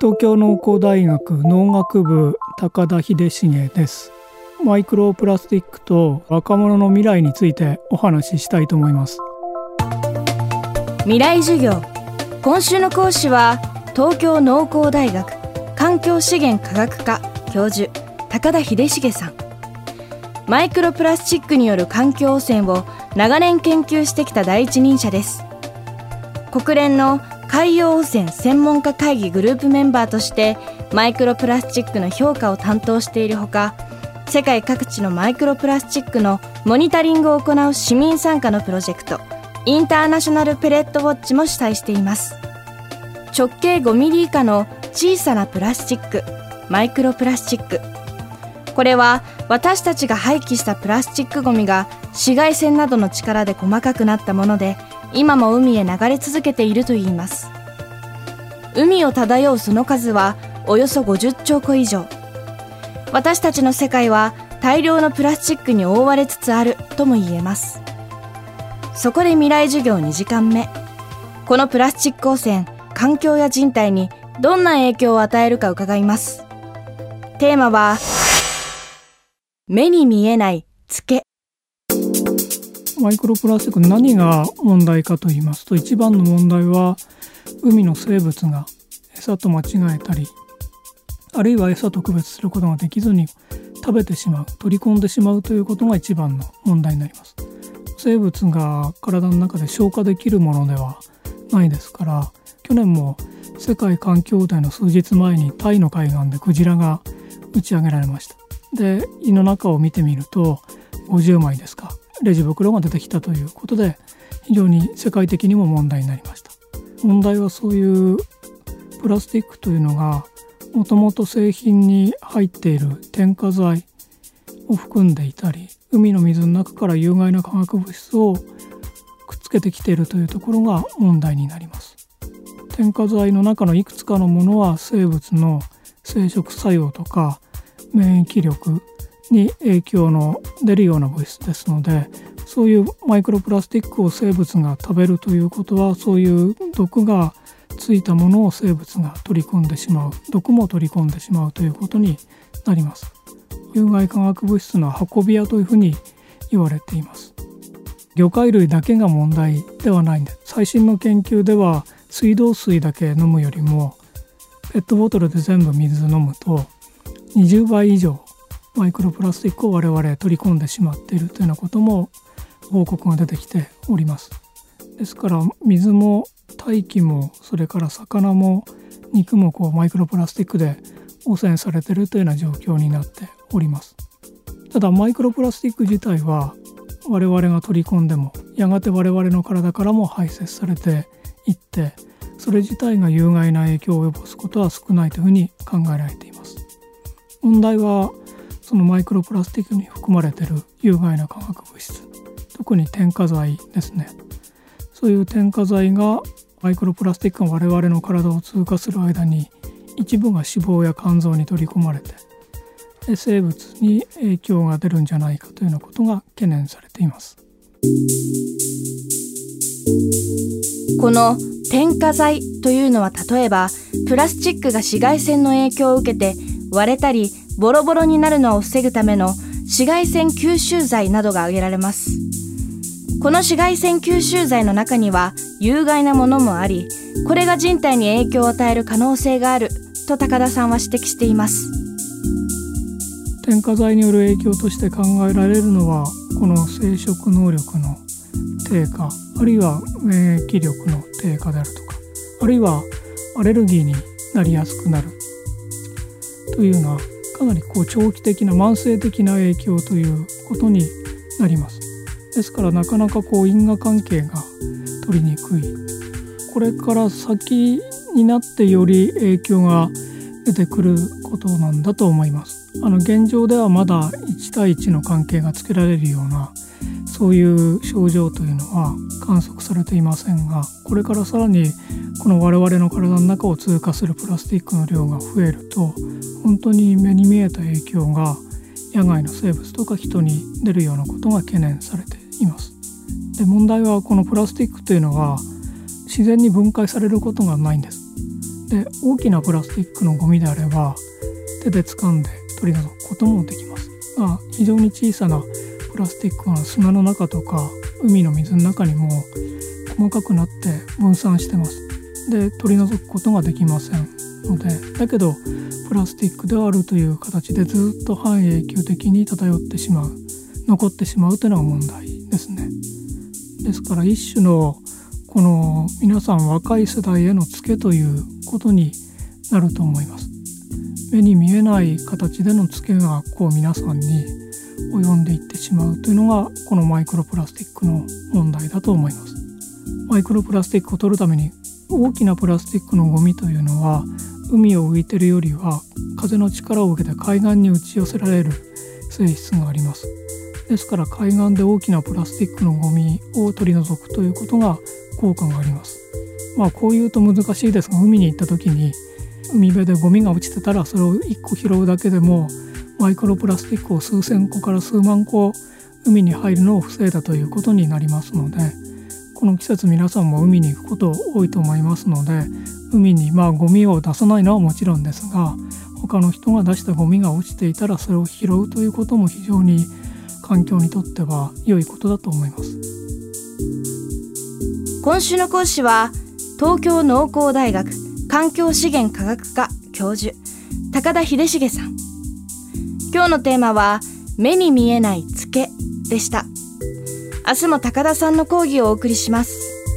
東京農工大学農学部高田秀重です。マイクロプラスチックと若者の未来についてお話ししたいと思います。未来授業今週の講師は東京農工大学環境資源科学科教授高田秀重さん。マイクロプラスチックによる環境汚染を長年研究してきた第一人者です。国連の海洋汚染専門家会議グループメンバーとしてマイクロプラスチックの評価を担当しているほか世界各地のマイクロプラスチックのモニタリングを行う市民参加のプロジェクトインターナショナルペレットウォッチも主催しています。直径5ミリ以下の小さなプラスチックマイクロプラスチック。これは私たちが廃棄したプラスチックごみが紫外線などの力で細かくなったもので今も海へ流れ続けているといいます。海を漂うその数はおよそ50兆個以上。私たちの世界は大量のプラスチックに覆われつつあるとも言えます。そこで未来授業2時間目。このプラスチック汚染環境や人体にどんな影響を与えるか伺います。テーマは目に見えないツケ。マイクロプラスチック何が問題かと言いますと一番の問題は海の生物が餌と間違えたりあるいは餌と区別することができずに食べてしまう取り込んでしまうということが一番の問題になります。生物が体の中で消化できるものではないですから去年も世界環境デーの数日前にタイの海岸でクジラが打ち上げられました。で胃の中を見てみると50枚ですか。レジ袋が出てきたということで非常に世界的にも問題になりました。問題はそういうプラスチックというのがもともと製品に入っている添加剤を含んでいたり海の水の中から有害な化学物質をくっつけてきているというところが問題になります。添加剤の中のいくつかのものは生物の生殖作用とか免疫力に影響の出るような物質ですのでそういうマイクロプラスチックを生物が食べるということはそういう毒がついたものを生物が取り込んでしまう毒も取り込んでしまうということになります。有害化学物質の運び屋というふうに言われています。魚介類だけが問題ではないんです。最新の研究では水道水だけ飲むよりもペットボトルで全部水飲むと20倍以上マイクロプラスチックを我々取り込んでしまっているというようなことも報告が出てきております。ですから水も大気もそれから魚も肉もこうマイクロプラスチックで汚染されているというような状況になっております。ただマイクロプラスチック自体は我々が取り込んでもやがて我々の体からも排泄されていってそれ自体が有害な影響を及ぼすことは少ないというふうに考えられています。問題はそのマイクロプラスチックに含まれている有害な化学物質。特に添加剤ですね。そういう添加剤がマイクロプラスチックが我々の体を通過する間に一部が脂肪や肝臓に取り込まれて生物に影響が出るんじゃないかというようなことが懸念されています。この添加剤というのは例えばプラスチックが紫外線の影響を受けて割れたりボロボロになるのを防ぐための紫外線吸収剤などが挙げられます。この紫外線吸収剤の中には有害なものもあり、これが人体に影響を与える可能性があると高田さんは指摘しています。添加剤による影響として考えられるのはこの生殖能力の低下あるいは免疫力の低下であるとかあるいはアレルギーになりやすくなるというようなかなりこう長期的な慢性的な影響ということになります。ですからなかなかこう因果関係が取りにくい。これから先になってより影響が出てくることなんだと思います。あの現状ではまだ1対1の関係がつけられるようなそういう症状というのは観測されていませんがこれからさらにこの我々の体の中を通過するプラスチックの量が増えると本当に目に見えた影響が野外の生物とか人に出るようなことが懸念されています。で問題はこのプラスチックというのは自然に分解されることがないんです。で大きなプラスチックのゴミであれば手で掴んで取り除くこともできますが非常に小さなプラスチックが砂の中とか海の水の中にも細かくなって分散してます。で取り除くことができません。のでだけどプラスチックであるという形でずっと半永久的に漂ってしまう。残ってしまうというのが問題ですね。ですから一種のこの皆さん若い世代へのツケということになると思います。目に見えない形でのツケがこう皆さんに及んでいってしまうというのがこのマイクロプラスチックの問題だと思います。マイクロプラスチックを取るために大きなプラスチックのゴミというのは海を浮いてるよりは風の力を受けて海岸に打ち寄せられる性質があります。ですから海岸で大きなプラスチックのゴミを取り除くということが効果があります。まあこう言うと難しいですが海に行った時に海辺でゴミが落ちてたらそれを1個拾うだけでもマイクロプラスチックを数千個から数万個海に入るのを防いだということになりますのでこの季節皆さんも海に行くこと多いと思いますので海にまあゴミを出さないのはもちろんですが他の人が出したゴミが落ちていたらそれを拾うということも非常に環境にとっては良いことだと思います。今週の講師は東京農工大学環境資源科学科教授高田秀重さん。今日のテーマは目に見えないツケでした。明日も高田さんの講義をお送りします。